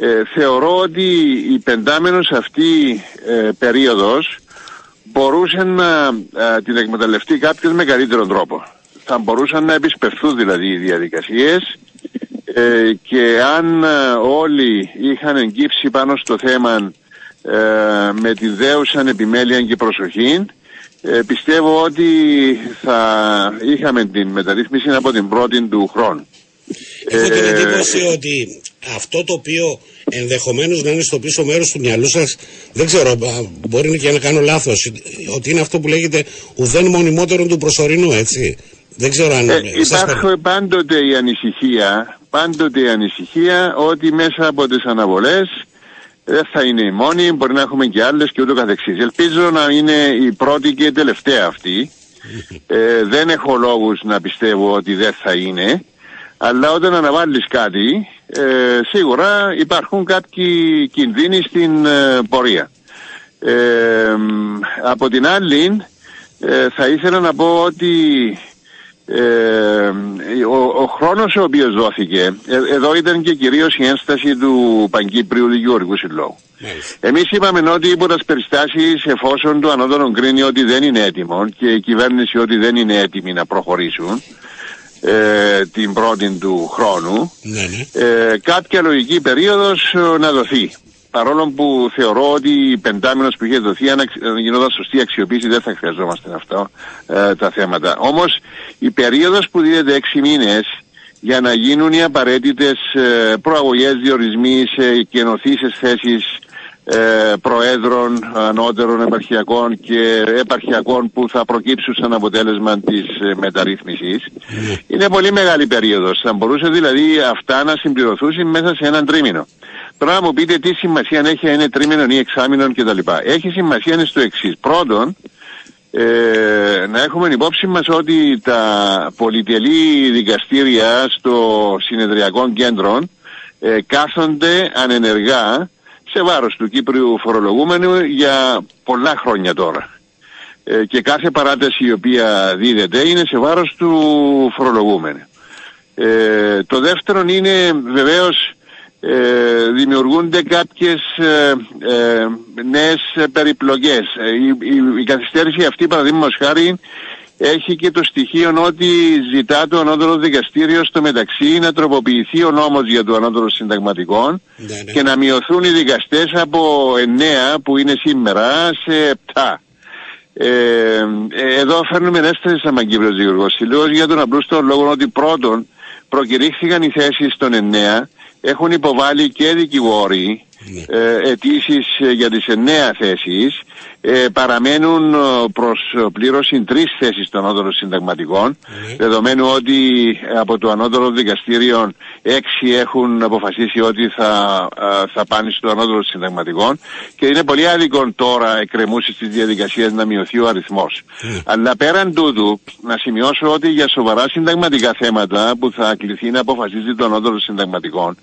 ε, θεωρώ ότι η πεντάμενος αυτή ε, περίοδος μπορούσε να ε, την εκμεταλλευτεί κάποιος με καλύτερο τρόπο. Θα μπορούσαν να επισπευθούν δηλαδή οι διαδικασίες ε, και αν ε, όλοι είχαν εγκύψει πάνω στο θέμα ε, με τη δέουσαν επιμέλεια και προσοχή ε, πιστεύω ότι θα είχαμε την μεταρρύθμιση από την πρώτη του χρόνου. Έχω την Ε, εντύπωση ότι αυτό το οποίο ενδεχομένως να είναι στο πίσω μέρος του μυαλού σας, δεν ξέρω, α, μπορεί και να κάνω λάθος, ότι είναι αυτό που λέγεται ουδέν μονιμότερον του προσωρινού, έτσι. Δεν ξέρω αν... Ε, σας υπάρχει πάντοτε η ανησυχία, πάντοτε η ανησυχία ότι μέσα από τις αναβολές δεν θα είναι η μόνη, μπορεί να έχουμε και άλλες και ούτω καθεξής. Ελπίζω να είναι η πρώτη και η τελευταία αυτή. Ε, δεν έχω λόγους να πιστεύω ότι δεν θα είναι. Αλλά όταν αναβάλεις κάτι, ε, σίγουρα υπάρχουν κάποιοι κινδύνοι στην ε, πορεία. Ε, μ, από την άλλη, ε, θα ήθελα να πω ότι ε, ο, ο χρόνος ο οποίος δόθηκε, ε, εδώ ήταν και κυρίως η ένσταση του Παγκύπριου Δικηγορικού Συλλόγου. Μάλιστα. Εμείς είπαμε ότι υπό τις περιστάσεις εφόσον το ανώτερο κρίνει ότι δεν είναι έτοιμο και η κυβέρνηση ότι δεν είναι έτοιμη να προχωρήσουν ε, την πρώτη του χρόνου Ναι, ναι. ε, κάποια λογική περίοδος ε, να δοθεί. Παρόλο που θεωρώ ότι η πεντάμινος που είχε δοθεί αν αξ- αν γινόταν σωστή αξιοποίηση δεν θα χρειαζόμαστε αυτό ε, τα θέματα. Όμως η περίοδος που δίνεται έξι μήνες για να γίνουν οι απαραίτητες ε, προαγωγές διορισμοί σε καινοθήσεις θέσεις ε, προέδρων ανώτερων επαρχιακών και επαρχιακών που θα προκύψουν σαν αποτέλεσμα της ε, μεταρρύθμισης είναι πολύ μεγάλη περίοδος. Θα μπορούσε δηλαδή αυτά να συμπληρωθούν μέσα σε έναν τρίμηνο. Τώρα να μου πείτε τι σημασία έχει αν είναι τρίμηνο ή εξάμηνο κτλ. Έχει σημασία είναι στο εξής. Πρώτον, ε, να έχουμε υπόψη μας ότι τα πολυτελή δικαστήρια στο συνεδριακό κέντρο ε, κάθονται ανενεργά σε βάρος του Κύπριου φορολογούμενου για πολλά χρόνια τώρα. Ε, και κάθε παράταση η οποία δίδεται είναι σε βάρος του φορολογούμενου. Ε, το δεύτερο είναι βεβαίως ε, δημιουργούνται κάποιες ε, ε, νέες ε, περιπλοκές. Ε, η, η, η καθυστέρηση αυτή παραδείγματος χάρη έχει και το στοιχείο ότι ζητά το ανώτερο δικαστήριο στο μεταξύ να τροποποιηθεί ο νόμος για το ανώτερο συνταγματικό Ναι, ναι. και να μειωθούν οι δικαστές από 9 που είναι σήμερα σε 7. Ε, ε, εδώ φέρνουμε ένσταση σαν Μαγκύπριος Δικηγορικός Συλλόγος για τον απλούστο λόγο ότι πρώτον προκηρύχθηκαν οι θέσεις των 9 έχουν υποβάλει και δικηγόροι ε, αιτήσεις ε, για τις εννέα θέσεις ε, παραμένουν ε, προς πλήρωση τρεις θέσεις των ανώτερων συνταγματικών δεδομένου ότι από το ανώτερο δικαστήριο έξι έχουν αποφασίσει ότι θα, ε, θα πάνε στο ανώτερο συνταγματικών και είναι πολύ άδικο τώρα εκκρεμούσεις στις διαδικασίες να μειωθεί ο αριθμός. Αλλά πέραν τούτου να σημειώσω ότι για σοβαρά συνταγματικά θέματα που θα κληθεί να αποφασίζει το ανώτερο συνταγματικών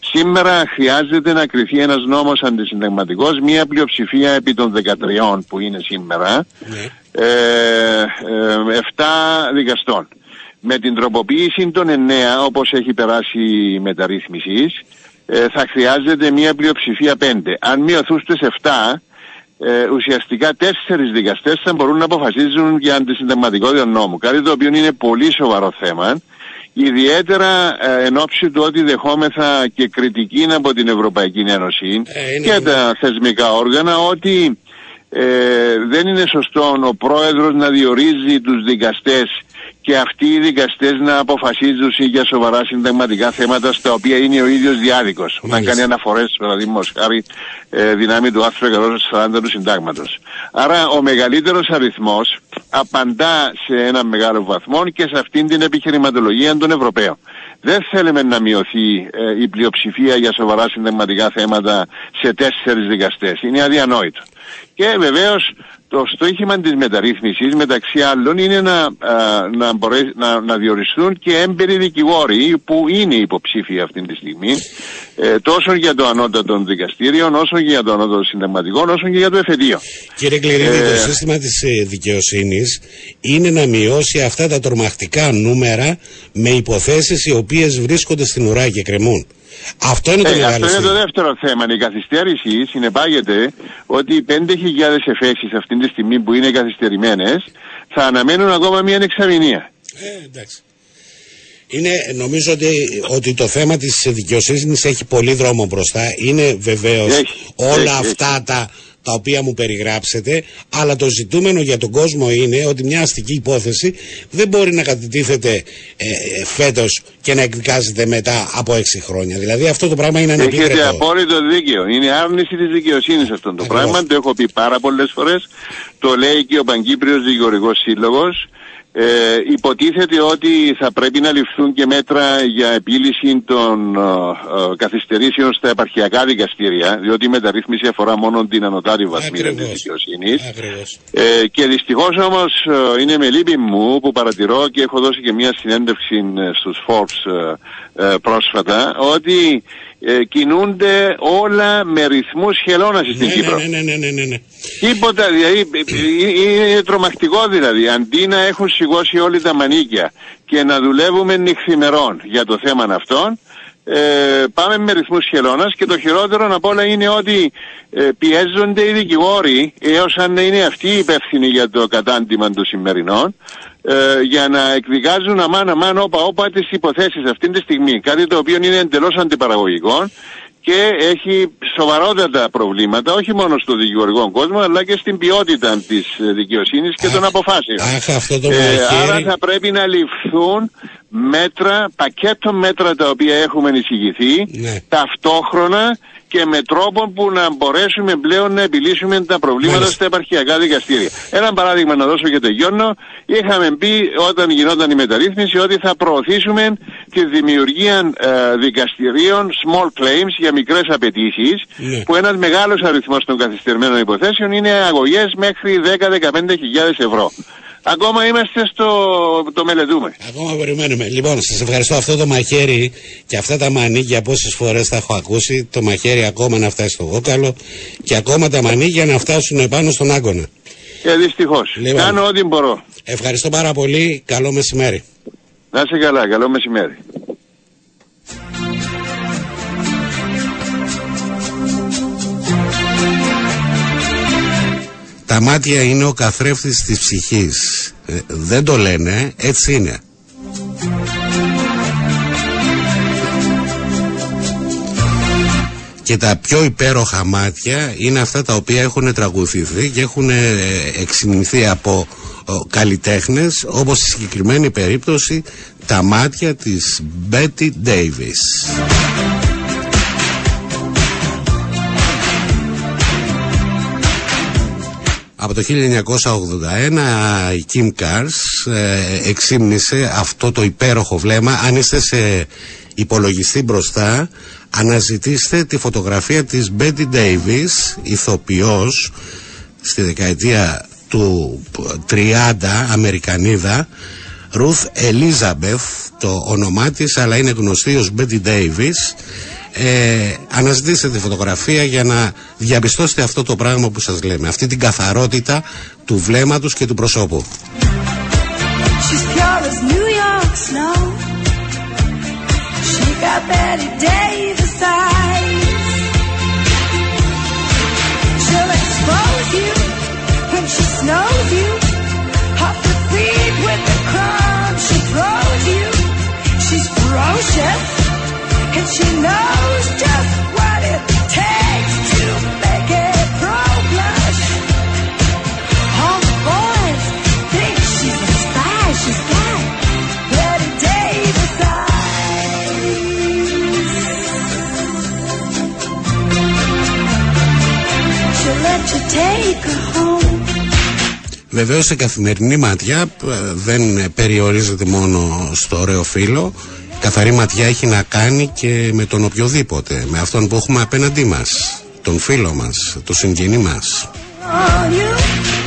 σήμερα χρειάζεται να κρυθεί ένας νόμος αντισυνταγματικός μια πλειοψηφία επί των 13 που είναι σήμερα Ναι. ε, ε, 7 δικαστών. Με την τροποποίηση των 9 όπως έχει περάσει η μεταρρύθμιση ε, θα χρειάζεται μια πλειοψηφία 5. Αν μειωθούν στις 7 ε, ουσιαστικά τέσσερις δικαστές θα μπορούν να αποφασίζουν για αντισυνταγματικότητα νόμου. Κάτι το οποίο είναι πολύ σοβαρό θέμα. Ιδιαίτερα ε, εν ώψη του ότι δεχόμεθα και κριτική από την Ευρωπαϊκή Ένωση Ε, είναι- και τα θεσμικά όργανα ότι ε, δεν είναι σωστό ο πρόεδρος να διορίζει τους δικαστές και αυτοί οι δικαστές να αποφασίζουν για σοβαρά συνταγματικά θέματα στα οποία είναι ο ίδιος διάδικος. Όταν Μάλιστα. κάνει αναφορές, παραδείγματος χάρη, ε, δυνάμει του άρθρου 140 του συντάγματος. Άρα ο μεγαλύτερος αριθμός απαντά σε ένα μεγάλο βαθμό και σε αυτήν την επιχειρηματολογία των Ευρωπαίων. Δεν θέλουμε να μειωθεί ε, η πλειοψηφία για σοβαρά συνταγματικά θέματα σε τέσσερις δικαστές. Είναι αδιανόητο. Και βεβαίως το στόχημα της μεταρρύθμισης μεταξύ άλλων είναι να, α, να, μπορέ- να, να διοριστούν και έμπειροι δικηγόροι που είναι υποψήφοι αυτή τη στιγμή ε, τόσο για το ανώτατο δικαστήριο όσο και για το ανώτατο συνταγματικό όσο και για το εφετείο. Κύριε Κληρίδη, Ε, το σύστημα της ε, δικαιοσύνης είναι να μειώσει αυτά τα τρομακτικά νούμερα με υποθέσεις οι οποίες βρίσκονται στην ουρά και κρεμούν. Αυτό είναι το Ε, μεγάλο αυτό είναι το ζήτημα. δεύτερο θέμα. Η καθυστέρηση συνεπάγεται ότι οι 5.000 εφέσεις αυτή τη στιγμή που είναι καθυστερημένες θα αναμένουν ακόμα μια εξαμηνία. Ε, εντάξει. Είναι, νομίζω ότι, ότι το θέμα της δικαιοσύνης έχει πολύ δρόμο μπροστά. Είναι βεβαίως Έχει, όλα έχει, αυτά τα, τα οποία μου περιγράψετε, αλλά το ζητούμενο για τον κόσμο είναι ότι μια αστική υπόθεση δεν μπορεί να κατητίθεται ε, ε, φέτος και να εκδικάζεται μετά από έξι χρόνια. Δηλαδή αυτό το πράγμα είναι Έχετε ανεπίτρεπτο. απόλυτο δίκιο. Είναι άρνηση της δικαιοσύνης αυτό το Ακριβώς. πράγμα. Το έχω πει πάρα πολλές φορές. Το λέει και ο Παγκύπριος Δικηγορικός Σύλλογος. Ε, υποτίθεται ότι θα πρέπει να ληφθούν και μέτρα για επίλυση των ε, ε, καθυστερήσεων στα επαρχιακά δικαστήρια, διότι η μεταρρύθμιση αφορά μόνο την ανωτάτη βαθμίδα της Ακριβώς. δικαιοσύνης. Ακριβώς. Ε, και δυστυχώς όμως ε, είναι με λύπη μου που παρατηρώ και έχω δώσει και μια συνέντευξη ε, στους Forbes ε, ε, πρόσφατα ότι ε, κινούνται όλα με ρυθμούς χελώνας στην Ναι, Κύπρο. ναι, ναι, ναι, ναι, ναι, ναι. Τίποτα, δηλαδή ε, ε, είναι τρομακτικό δηλαδή. Αντί να έχουν σηκώσει όλοι τα μανίκια και να δουλεύουμε νυχθημερών για το θέμα αυτόν, ε, πάμε με ρυθμούς χελώνας και το χειρότερο απ' όλα είναι ότι ε, πιέζονται οι δικηγόροι έως αν είναι αυτοί οι υπεύθυνοι για το κατάντημα των σημερινών ε, για να εκδικάζουν αμάν αμάν όπα όπα τις υποθέσεις αυτή τη στιγμή κάτι το οποίο είναι εντελώς αντιπαραγωγικό και έχει σοβαρότατα προβλήματα όχι μόνο στο δικηγορικό κόσμο αλλά και στην ποιότητα της ε, δικαιοσύνης και των αποφάσεων. Αχ, αυτό το Ε, μαχαίρι. άρα θα πρέπει να ληφθούν μέτρα, πακέτο μέτρα τα οποία έχουμε εισηγηθεί Ναι. ταυτόχρονα και με τρόπο που να μπορέσουμε πλέον να επιλύσουμε τα προβλήματα Μάλιστα. στα επαρχιακά δικαστήρια. Ένα παράδειγμα να δώσω και τελειώνω. Είχαμε πει όταν γινόταν η μεταρρύθμιση ότι θα προωθήσουμε τη δημιουργία ε, δικαστηρίων small claims για μικρές απαιτήσεις Ναι. που ένας μεγάλος αριθμός των καθυστερημένων υποθέσεων είναι αγωγές μέχρι 10-15 χιλιάδες ευρώ. Ακόμα είμαστε στο... το μελετούμε. Ακόμα περιμένουμε. Λοιπόν, σας ευχαριστώ αυτό το μαχαίρι και αυτά τα μανίκια πόσες φορές τα έχω ακούσει. Το μαχαίρι ακόμα να φτάσει στο γόκαλο και ακόμα τα μανίκια να φτάσουν επάνω στον άγκονα. Ε, δυστυχώς. Λοιπόν. Κάνω ό,τι μπορώ. Ευχαριστώ πάρα πολύ. Καλό μεσημέρι. Να είσαι καλά. Καλό μεσημέρι. Τα μάτια είναι ο καθρέφτης της ψυχής. Ε, δεν το λένε, έτσι είναι. Και τα πιο υπέροχα μάτια είναι αυτά τα οποία έχουν τραγουδηθεί και έχουν ε, εξυμνηθεί από ε, καλλιτέχνες όπως στη συγκεκριμένη περίπτωση τα μάτια της Betty Davis. Από το 1981 η Kim Kars ε, εξύμνησε αυτό το υπέροχο βλέμμα. Αν είστε σε υπολογιστή μπροστά, αναζητήστε τη φωτογραφία της Betty Davis, ηθοποιός στη δεκαετία του 30, Αμερικανίδα, Ruth Elizabeth το όνομά της αλλά είναι γνωστή ως Betty Davis ε, αναζητήστε τη φωτογραφία για να διαπιστώσετε αυτό το πράγμα που σας λέμε αυτή την καθαρότητα του βλέμματος και του προσώπου She's pure as New York snow. She got Betty Davis eyes. She'll expose you when she snows you. Off your feet with the crumbs she throws you. She's ferocious Βεβαίως σε καθημερινή ματιά ε, δεν περιορίζεται μόνο στο ωραίο φύλλο καθαρή ματιά έχει να κάνει και με τον οποιοδήποτε με αυτόν που έχουμε απέναντί μας τον φίλο μας, τον συγγενή μας on you.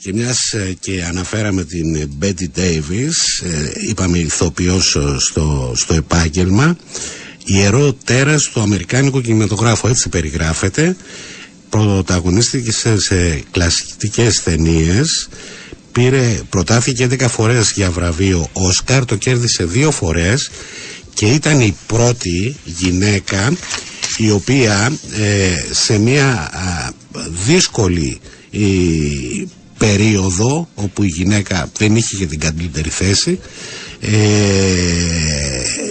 Και μιας ε, και αναφέραμε την Betty Davis, ε, είπαμε ηθοποιός ε, στο, στο επάγγελμα, ιερό τέρας του Αμερικάνικου κινηματογράφου, έτσι περιγράφεται, πρωταγωνίστηκε σε, σε κλασικές ταινίες, πήρε, προτάθηκε 11 φορές για βραβείο Όσκαρ, το κέρδισε δύο φορές. Και ήταν η πρώτη γυναίκα η οποία ε, σε μια α, δύσκολη η, περίοδο όπου η γυναίκα δεν είχε και την καλύτερη θέση ε,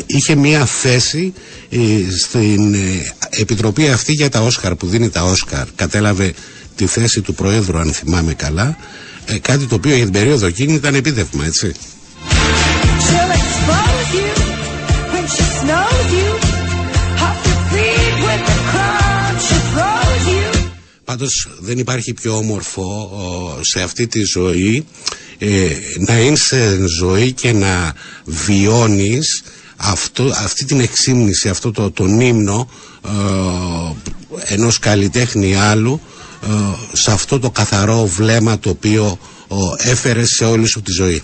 είχε μια θέση ε, στην ε, επιτροπή αυτή για τα Όσκαρ που δίνει τα Όσκαρ. Κατέλαβε τη θέση του Προέδρου αν θυμάμαι καλά. Ε, κάτι το οποίο για την περίοδο εκείνη ήταν επίδευμα έτσι Πάντως δεν υπάρχει πιο όμορφο ο, σε αυτή τη ζωή ε, να είσαι ζωή και να βιώνεις αυτό, αυτή την εξύμνηση, αυτό το, τον ύμνο ε, ενός καλλιτέχνη άλλου ε, σε αυτό το καθαρό βλέμμα το οποίο ε, έφερε σε όλη σου τη ζωή.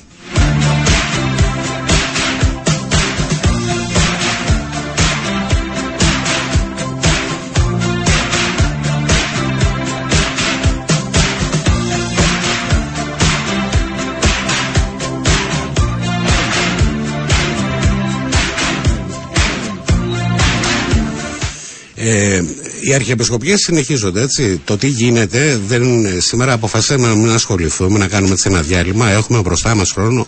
Ε, οι αρχιεπισκοπιές συνεχίζονται έτσι. Το τι γίνεται, δεν, σήμερα αποφασίσαμε να μην ασχοληθούμε, να κάνουμε έτσι ένα διάλειμμα. Έχουμε μπροστά μας χρόνο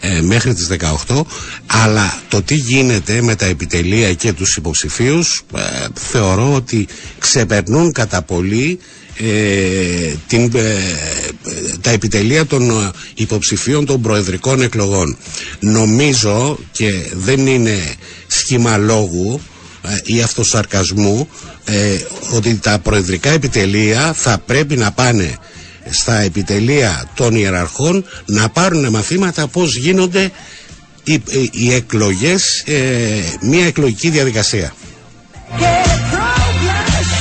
ε, μέχρι τις 18. Αλλά το τι γίνεται με τα επιτελεία και τους υποψηφίους ε, θεωρώ ότι ξεπερνούν κατά πολύ ε, την, ε, τα επιτελεία των ε, υποψηφίων των προεδρικών εκλογών. Νομίζω και δεν είναι σχήμα λόγου ε, ή αυτοσαρκασμού ε, ότι τα προεδρικά επιτελεία θα πρέπει να πάνε στα επιτελεία των ιεραρχών να πάρουν μαθήματα πώς γίνονται οι, οι, οι εκλογές, ε, μια εκλογική διαδικασία. Get pro blush.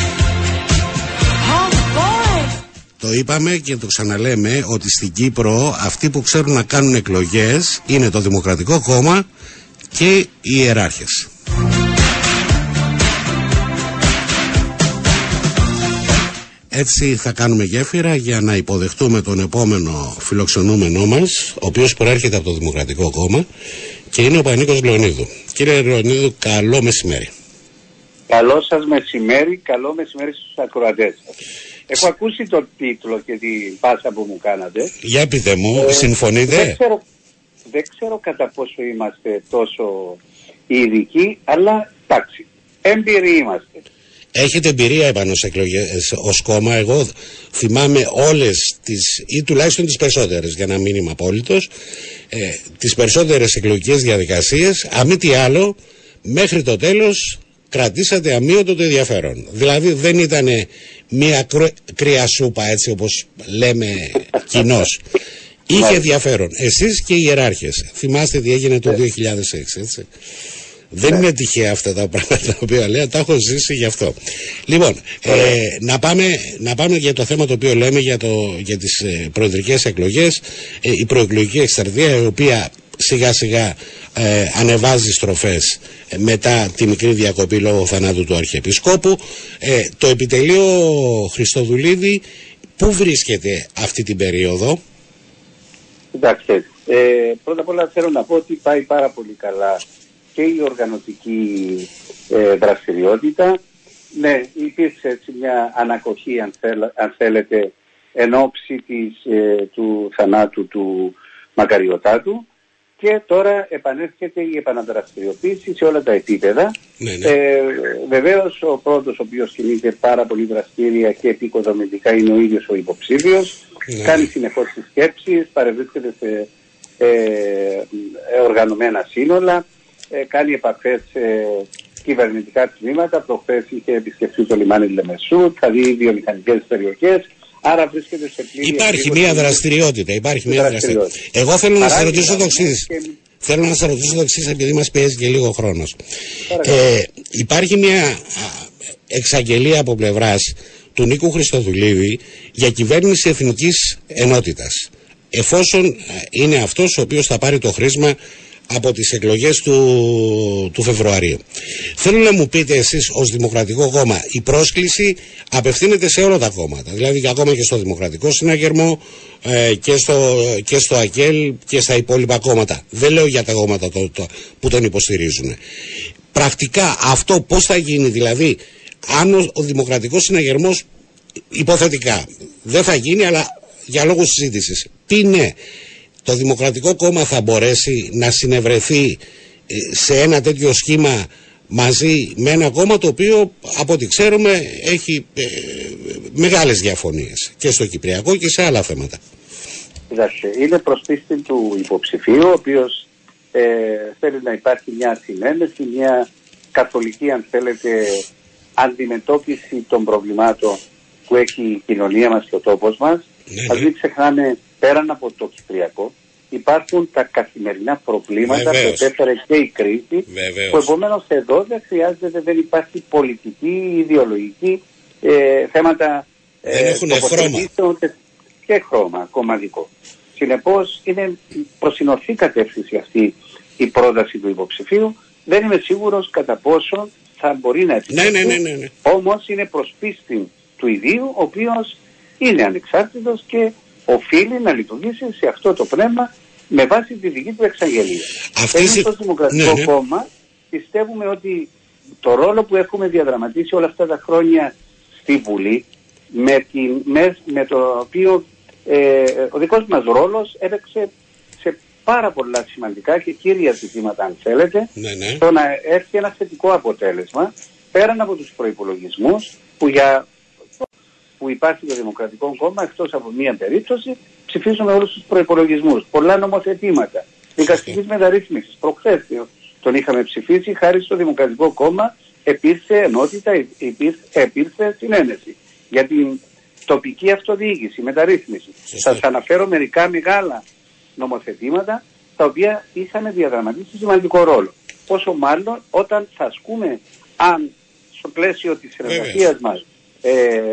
All the boys. Το είπαμε και το ξαναλέμε ότι στην Κύπρο αυτοί που ξέρουν να κάνουν εκλογές είναι το Δημοκρατικό Κόμμα και οι ιεράρχες. Έτσι θα κάνουμε γέφυρα για να υποδεχτούμε τον επόμενο φιλοξενούμενό μας, ο οποίος προέρχεται από το Δημοκρατικό Κόμμα και είναι ο Πανίκος Λεωνίδου. Κύριε Λεωνίδου, καλό μεσημέρι. Καλό σας μεσημέρι, καλό μεσημέρι στους ακροατές σας. Έχω ακούσει το τίτλο και την πάσα που μου κάνατε. Για πείτε μου, Ε, συμφωνείτε; Δεν ξέρω, δεν ξέρω κατά πόσο είμαστε τόσο ειδικοί, αλλά εντάξει, έμπειροι είμαστε. Έχετε εμπειρία επάνω σε εκλογές ως κόμμα. Εγώ θυμάμαι όλες τις, ή τουλάχιστον τις περισσότερες, για να μην είμαι απόλυτος, ε, τις περισσότερες εκλογικές διαδικασίες, αμή τι άλλο, μέχρι το τέλος κρατήσατε αμύωτο το ενδιαφέρον. Δηλαδή δεν ήταν μια κρυ- κρύα σούπα έτσι όπως λέμε κοινώς. Είχε ενδιαφέρον. Εσείς και οι ιεράρχες. Θυμάστε τι έγινε το 2006, έτσι. Δεν είναι τυχαία αυτά τα πράγματα τα οποία λέω, τα έχω ζήσει γι' αυτό. Λοιπόν, ε, να, πάμε, να πάμε για το θέμα το οποίο λέμε για, το, για τις ε, προεδρικές εκλογές, ε, η προεκλογική εξαρτία η οποία σιγά σιγά ε, ανεβάζει στροφές ε, μετά τη μικρή διακοπή λόγω θανάτου του Αρχιεπισκόπου. Ε, το επιτελείο Χριστοδουλίδη πού βρίσκεται αυτή την περίοδο; Κοιτάξτε, ε, πρώτα απ' όλα θέλω να πω ότι πάει πάρα πολύ καλά και η οργανωτική ε, δραστηριότητα. Ναι, υπήρξε έτσι μια ανακοχή αν, θέλ- αν θέλετε εν ώψη της, ε, του θανάτου του Μακαριωτάτου και τώρα επανέρχεται η επαναδραστηριοποίηση σε όλα τα επίπεδα. Ναι, ναι. Ε, βεβαίως ο πρώτος ο οποίος κινείται πάρα πολύ δραστήρια και επικοδομητικά είναι ο ίδιος ο υποψήφιος. Ναι. Κάνει συνεχώς τις σκέψεις, παρευρίσκεται σε ε, ε, οργανωμένα σύνολα, ε, κάνει επαφές σε κυβερνητικά τμήματα. Προχθές είχε επισκεφθεί το λιμάνι Λεμεσού, θα δει βιομηχανικές περιοχές. Άρα βρίσκεται σε πλήρη Υπάρχει επίγνωση μια δραστηριότητα. Υπάρχει μια δραστηριότητα. δραστηριότητα. Εγώ θέλω να σας Παράλληλα, ρωτήσω το ναι, εξής. και- Θέλω να σας ρωτήσω το εξής, επειδή μας πιέζει και λίγο χρόνος. Παρακαλώ. Ε, υπάρχει μια α, εξαγγελία από πλευράς του Νίκου Χριστοδουλίδη για κυβέρνηση εθνικής ενότητας. Εφόσον α, είναι αυτός ο οποίος θα πάρει το χρήσμα από τις εκλογές του, του Φεβρουαρίου. Θέλω να μου πείτε εσείς ως Δημοκρατικό Κόμμα η πρόσκληση απευθύνεται σε όλα τα κόμματα. Δηλαδή και ακόμα και στο Δημοκρατικό Συναγερμό ε, και, στο, και στο ΑΚΕΛ και στα υπόλοιπα κόμματα. Δεν λέω για τα κόμματα το, το, που τον υποστηρίζουν. Πρακτικά αυτό πώς θα γίνει δηλαδή αν ο, ο Δημοκρατικός Συναγερμός υποθετικά δεν θα γίνει αλλά για λόγους συζήτησης πει ναι το Δημοκρατικό Κόμμα θα μπορέσει να συνευρεθεί ε, σε ένα τέτοιο σχήμα μαζί με ένα κόμμα το οποίο από ό,τι ξέρουμε έχει ε, μεγάλες διαφωνίες και στο Κυπριακό και σε άλλα θέματα. Κοιτάξτε, είναι προς πίστη του υποψηφίου, ο οποίος ε, θέλει να υπάρχει μια συνένεση, μια καθολική, αν θέλετε, αντιμετώπιση των προβλημάτων που έχει η κοινωνία μας και ο τόπος μας. Ναι, Ας ναι. μην ξεχνάμε, πέραν από το Κυπριακό, υπάρχουν τα καθημερινά προβλήματα Βεβαίως. που έφερε και η κρίση, Βεβαίως. που επομένως εδώ δεν χρειάζεται, δεν υπάρχει πολιτική, ιδεολογική ε, θέματα Δεν έχουν χρώμα. τοποθετήσεων ούτε- και χρώμα κομματικό. Συνεπώς είναι προς την ορθή κατεύθυνση αυτή η πρόταση του υποψηφίου. Δεν είμαι σίγουρος κατά πόσο θα μπορεί να Ναι, επιτευχθεί. ναι, ναι, ναι, ναι. Όμως είναι προς πίστη του ιδίου, ο οποίος είναι ανεξάρτητος και οφείλει να λειτουργήσει σε αυτό το πνεύμα με βάση τη δική του εξαγγελία. Αυτές Εμείς οι- στο Δημοκρατικό ναι, ναι. Κόμμα πιστεύουμε ότι το ρόλο που έχουμε διαδραματίσει όλα αυτά τα χρόνια στη Βουλή με, την, με, με το οποίο ε, ο δικός μας ρόλος έπαιξε σε πάρα πολλά σημαντικά και κύρια ζητήματα αν θέλετε Ναι, ναι. το να έρθει ένα θετικό αποτέλεσμα πέραν από τους προϋπολογισμούς που, για, που υπάρχει το Δημοκρατικό Κόμμα εκτός από μία περίπτωση ψηφίζουμε όλους τους προϋπολογισμούς. Πολλά νομοθετήματα. Δικαστικής μεταρρύθμισης. Προχθές τον είχαμε ψηφίσει χάρη στο Δημοκρατικό Κόμμα επήρθε ενότητα, υπήρ- επήρθε συνένεση για την τοπική αυτοδιοίκηση, μεταρρύθμιση. Σωστά. Θα σας αναφέρω μερικά μεγάλα νομοθετήματα τα οποία είχαν διαδραματίσει σημαντικό ρόλο. Πόσο μάλλον όταν θα ασκούμε αν στο πλαίσιο της εργασίας μας ε,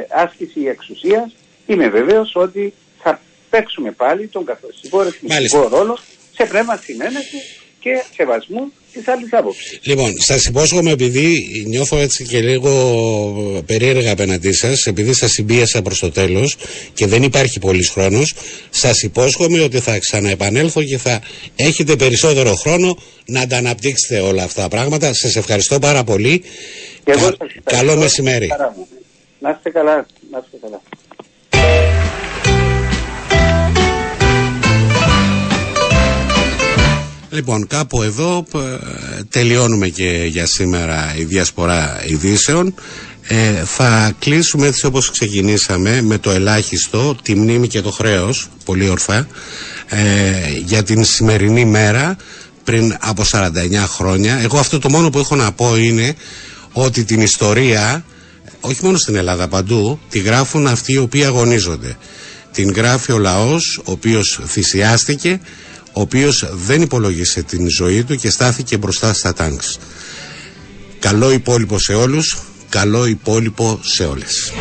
άσκηση εξουσίας είμαι βέβαιος ότι θα παίξουμε πάλι τον καθοριστικό ρυθμιστικό Μάλιστα. ρόλο σε πνεύμα συνένεση και σεβασμού της άλλης άποψης. Λοιπόν, σας υπόσχομαι, επειδή νιώθω έτσι και λίγο περίεργα απέναντί σας, επειδή σας συμπίεσα προς το τέλος και δεν υπάρχει πολλή χρόνος, σας υπόσχομαι ότι θα ξαναεπανέλθω και θα έχετε περισσότερο χρόνο να τα αναπτύξετε όλα αυτά τα πράγματα. Σας ευχαριστώ πάρα πολύ. Και εγώ Κα- σας ευχαριστώ. καλό μεσημέρι. Χαρά μου. Να είστε καλά. Λοιπόν, κάπου εδώ τελειώνουμε και για σήμερα η διασπορά ειδήσεων. Ε, θα κλείσουμε έτσι όπως ξεκινήσαμε με το ελάχιστο, τη μνήμη και το χρέος, πολύ ορφά, ε, για την σημερινή μέρα πριν από 49 χρόνια. Εγώ αυτό το μόνο που έχω να πω είναι ότι την ιστορία όχι μόνο στην Ελλάδα παντού, τη γράφουν αυτοί οι οποίοι αγωνίζονται. Την γράφει ο λαός, ο οποίος θυσιάστηκε, ο οποίος δεν υπολόγισε την ζωή του και στάθηκε μπροστά στα τάγκς. Καλό υπόλοιπο σε όλους, καλό υπόλοιπο σε όλες.